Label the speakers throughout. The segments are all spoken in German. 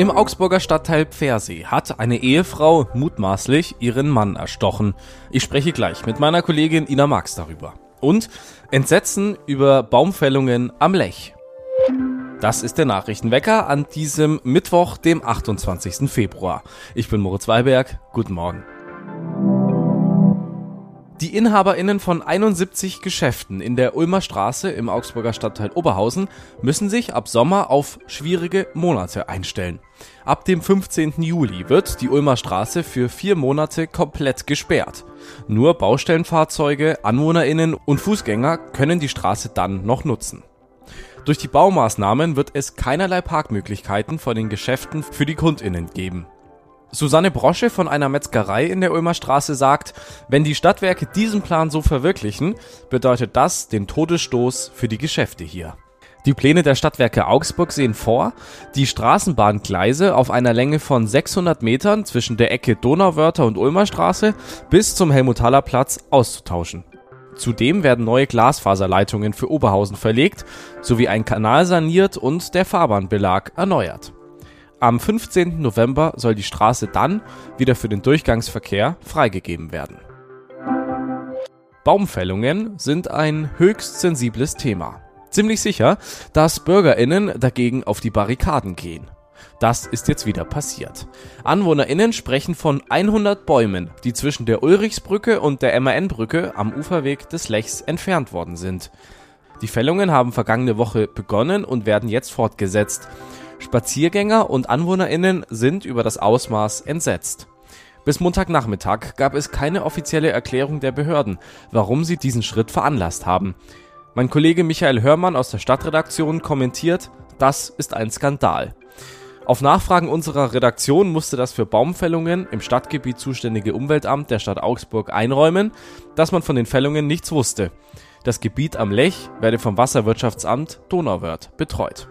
Speaker 1: Im Augsburger Stadtteil Pfersee hat eine Ehefrau mutmaßlich ihren Mann erstochen. Ich spreche gleich mit meiner Kollegin Ina Marx darüber. Und Entsetzen über Baumfällungen am Lech. Das ist der Nachrichtenwecker an diesem Mittwoch, dem 28. Februar. Ich bin Moritz Weiberg. Guten Morgen. Die InhaberInnen von 71 Geschäften in der Ulmer Straße im Augsburger Stadtteil Oberhausen müssen sich ab Sommer auf schwierige Monate einstellen. Ab dem 15. Juli wird die Ulmer Straße für vier Monate komplett gesperrt. Nur Baustellenfahrzeuge, AnwohnerInnen und Fußgänger können die Straße dann noch nutzen. Durch die Baumaßnahmen wird es keinerlei Parkmöglichkeiten vor den Geschäften für die KundInnen geben. Susanne Brosche von einer Metzgerei in der Ulmer Straße sagt, wenn die Stadtwerke diesen Plan so verwirklichen, bedeutet das den Todesstoß für die Geschäfte hier. Die Pläne der Stadtwerke Augsburg sehen vor, die Straßenbahngleise auf einer Länge von 600 Metern zwischen der Ecke Donauwörter und Ulmer Straße bis zum Helmuthaler Platz auszutauschen. Zudem werden neue Glasfaserleitungen für Oberhausen verlegt, sowie ein Kanal saniert und der Fahrbahnbelag erneuert. Am 15. November soll die Straße dann wieder für den Durchgangsverkehr freigegeben werden. Baumfällungen sind ein höchst sensibles Thema. Ziemlich sicher, dass Bürgerinnen dagegen auf die Barrikaden gehen. Das ist jetzt wieder passiert. AnwohnerInnen sprechen von 100 Bäumen, die zwischen der Ulrichsbrücke und der MAN-Brücke am Uferweg des Lechs entfernt worden sind. Die Fällungen haben vergangene Woche begonnen und werden jetzt fortgesetzt. Spaziergänger und AnwohnerInnen sind über das Ausmaß entsetzt. Bis Montagnachmittag gab es keine offizielle Erklärung der Behörden, warum sie diesen Schritt veranlasst haben. Mein Kollege Michael Hörmann aus der Stadtredaktion kommentiert, das ist ein Skandal. Auf Nachfragen unserer Redaktion musste das für Baumfällungen im Stadtgebiet zuständige Umweltamt der Stadt Augsburg einräumen, dass man von den Fällungen nichts wusste. Das Gebiet am Lech werde vom Wasserwirtschaftsamt Donauwörth betreut.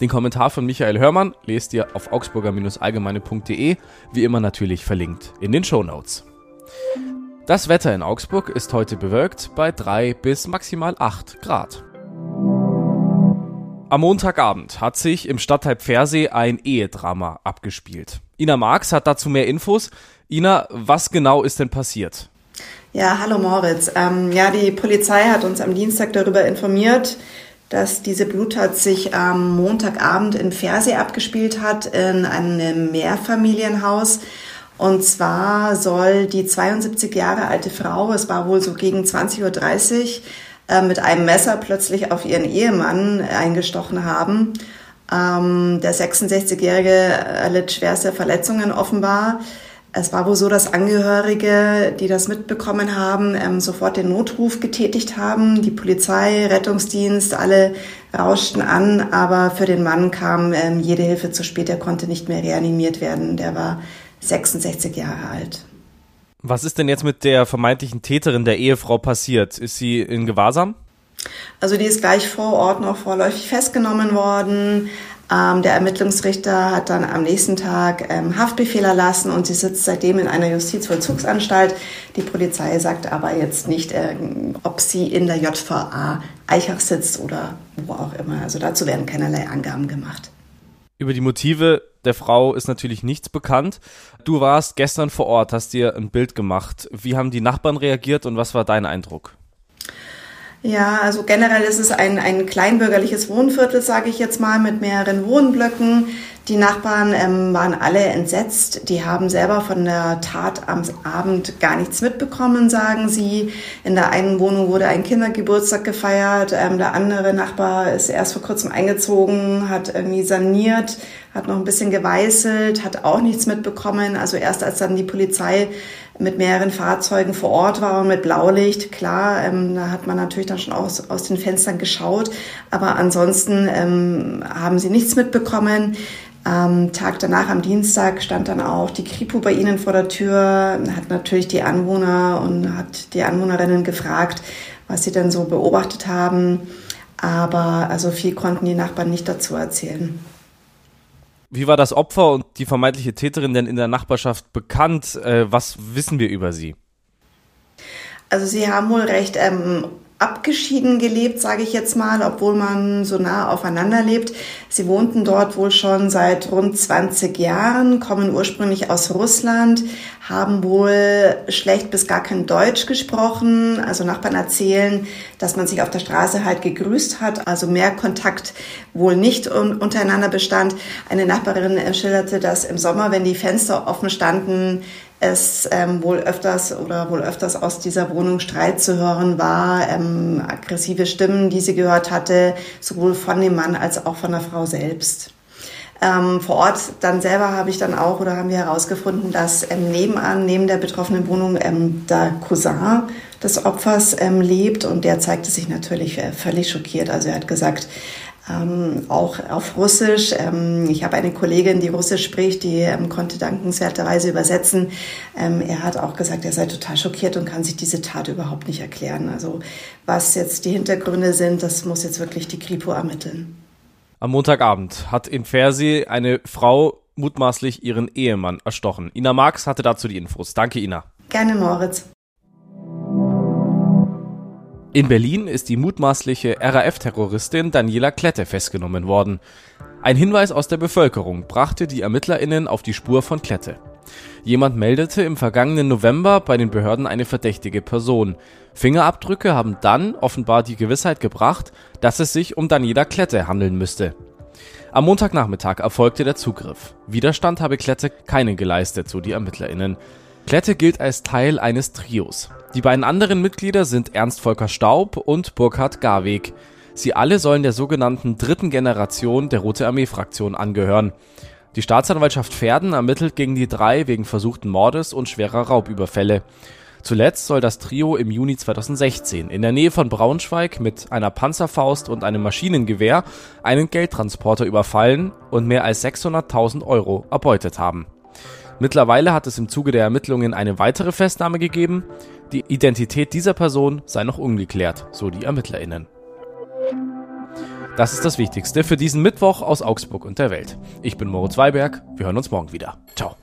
Speaker 1: Den Kommentar von Michael Hörmann lest ihr auf augsburger-allgemeine.de, wie immer natürlich verlinkt in den Show Notes. Das Wetter in Augsburg ist heute bewölkt bei 3 bis maximal 8 Grad. Am Montagabend hat sich im Stadtteil Pfersee ein Ehedrama abgespielt. Ina Marx hat dazu mehr Infos. Ina, was genau ist denn passiert?
Speaker 2: Ja, hallo Moritz. Ähm, ja, die Polizei hat uns am Dienstag darüber informiert, dass diese Bluttat sich am Montagabend in Pfersee abgespielt hat, in einem Mehrfamilienhaus. Und zwar soll die 72 Jahre alte Frau, es war wohl so gegen 20.30 Uhr, äh, mit einem Messer plötzlich auf ihren Ehemann eingestochen haben. Ähm, der 66-Jährige erlitt schwerste Verletzungen offenbar. Es war wohl so, dass Angehörige, die das mitbekommen haben, ähm, sofort den Notruf getätigt haben. Die Polizei, Rettungsdienst, alle rauschten an, aber für den Mann kam ähm, jede Hilfe zu spät. Er konnte nicht mehr reanimiert werden. Der war 66 Jahre alt.
Speaker 1: Was ist denn jetzt mit der vermeintlichen Täterin der Ehefrau passiert? Ist sie in Gewahrsam?
Speaker 2: Also die ist gleich vor Ort noch vorläufig festgenommen worden. Ähm, der Ermittlungsrichter hat dann am nächsten Tag ähm, Haftbefehl erlassen und sie sitzt seitdem in einer Justizvollzugsanstalt. Die Polizei sagt aber jetzt nicht, äh, ob sie in der JVA Eichach sitzt oder wo auch immer. Also dazu werden keinerlei Angaben gemacht.
Speaker 1: Über die Motive der Frau ist natürlich nichts bekannt. Du warst gestern vor Ort, hast dir ein Bild gemacht. Wie haben die Nachbarn reagiert und was war dein Eindruck?
Speaker 2: Ja, also generell ist es ein, ein kleinbürgerliches Wohnviertel, sage ich jetzt mal, mit mehreren Wohnblöcken. Die Nachbarn ähm, waren alle entsetzt. Die haben selber von der Tat am Abend gar nichts mitbekommen, sagen sie. In der einen Wohnung wurde ein Kindergeburtstag gefeiert. Ähm, der andere Nachbar ist erst vor kurzem eingezogen, hat irgendwie saniert, hat noch ein bisschen geweißelt, hat auch nichts mitbekommen. Also erst als dann die Polizei mit mehreren Fahrzeugen vor Ort war und mit Blaulicht. Klar, ähm, da hat man natürlich dann schon aus, aus den Fenstern geschaut, aber ansonsten ähm, haben sie nichts mitbekommen. Am Tag danach, am Dienstag, stand dann auch die Kripo bei ihnen vor der Tür, hat natürlich die Anwohner und hat die Anwohnerinnen gefragt, was sie denn so beobachtet haben. Aber also viel konnten die Nachbarn nicht dazu erzählen.
Speaker 1: Wie war das Opfer und die vermeintliche Täterin denn in der Nachbarschaft bekannt? Äh, was wissen wir über sie?
Speaker 2: Also sie haben wohl recht ähm, abgeschieden gelebt, sage ich jetzt mal, obwohl man so nah aufeinander lebt. Sie wohnten dort wohl schon seit rund 20 Jahren, kommen ursprünglich aus Russland, haben wohl schlecht bis gar kein Deutsch gesprochen. Also Nachbarn erzählen, dass man sich auf der Straße halt gegrüßt hat, also mehr Kontakt wohl nicht untereinander bestand. Eine Nachbarin schilderte, dass im Sommer, wenn die Fenster offen standen, es ähm, wohl öfters oder wohl öfters aus dieser Wohnung Streit zu hören war, ähm, aggressive Stimmen, die sie gehört hatte, sowohl von dem Mann als auch von der Frau selbst. Ähm, vor Ort dann selber habe ich dann auch oder haben wir herausgefunden, dass ähm, nebenan, neben der betroffenen Wohnung, ähm, der Cousin des Opfers ähm, lebt und der zeigte sich natürlich äh, völlig schockiert. Also er hat gesagt, ähm, auch auf Russisch. Ähm, ich habe eine Kollegin, die Russisch spricht, die ähm, konnte dankenswerterweise übersetzen. Ähm, er hat auch gesagt, er sei total schockiert und kann sich diese Tat überhaupt nicht erklären. Also was jetzt die Hintergründe sind, das muss jetzt wirklich die Kripo ermitteln.
Speaker 1: Am Montagabend hat in Fersi eine Frau mutmaßlich ihren Ehemann erstochen. Ina Marx hatte dazu die Infos. Danke, Ina.
Speaker 2: Gerne, Moritz.
Speaker 1: In Berlin ist die mutmaßliche RAF-Terroristin Daniela Klette festgenommen worden. Ein Hinweis aus der Bevölkerung brachte die ErmittlerInnen auf die Spur von Klette. Jemand meldete im vergangenen November bei den Behörden eine verdächtige Person. Fingerabdrücke haben dann offenbar die Gewissheit gebracht, dass es sich um Daniela Klette handeln müsste. Am Montagnachmittag erfolgte der Zugriff. Widerstand habe Klette keinen geleistet, so die ErmittlerInnen. Klette gilt als Teil eines Trios. Die beiden anderen Mitglieder sind Ernst Volker Staub und Burkhard Garweg. Sie alle sollen der sogenannten dritten Generation der Rote Armee Fraktion angehören. Die Staatsanwaltschaft Verden ermittelt gegen die drei wegen versuchten Mordes und schwerer Raubüberfälle. Zuletzt soll das Trio im Juni 2016 in der Nähe von Braunschweig mit einer Panzerfaust und einem Maschinengewehr einen Geldtransporter überfallen und mehr als 600.000 Euro erbeutet haben. Mittlerweile hat es im Zuge der Ermittlungen eine weitere Festnahme gegeben. Die Identität dieser Person sei noch ungeklärt, so die ErmittlerInnen. Das ist das Wichtigste für diesen Mittwoch aus Augsburg und der Welt. Ich bin Moritz Weiberg. Wir hören uns morgen wieder. Ciao.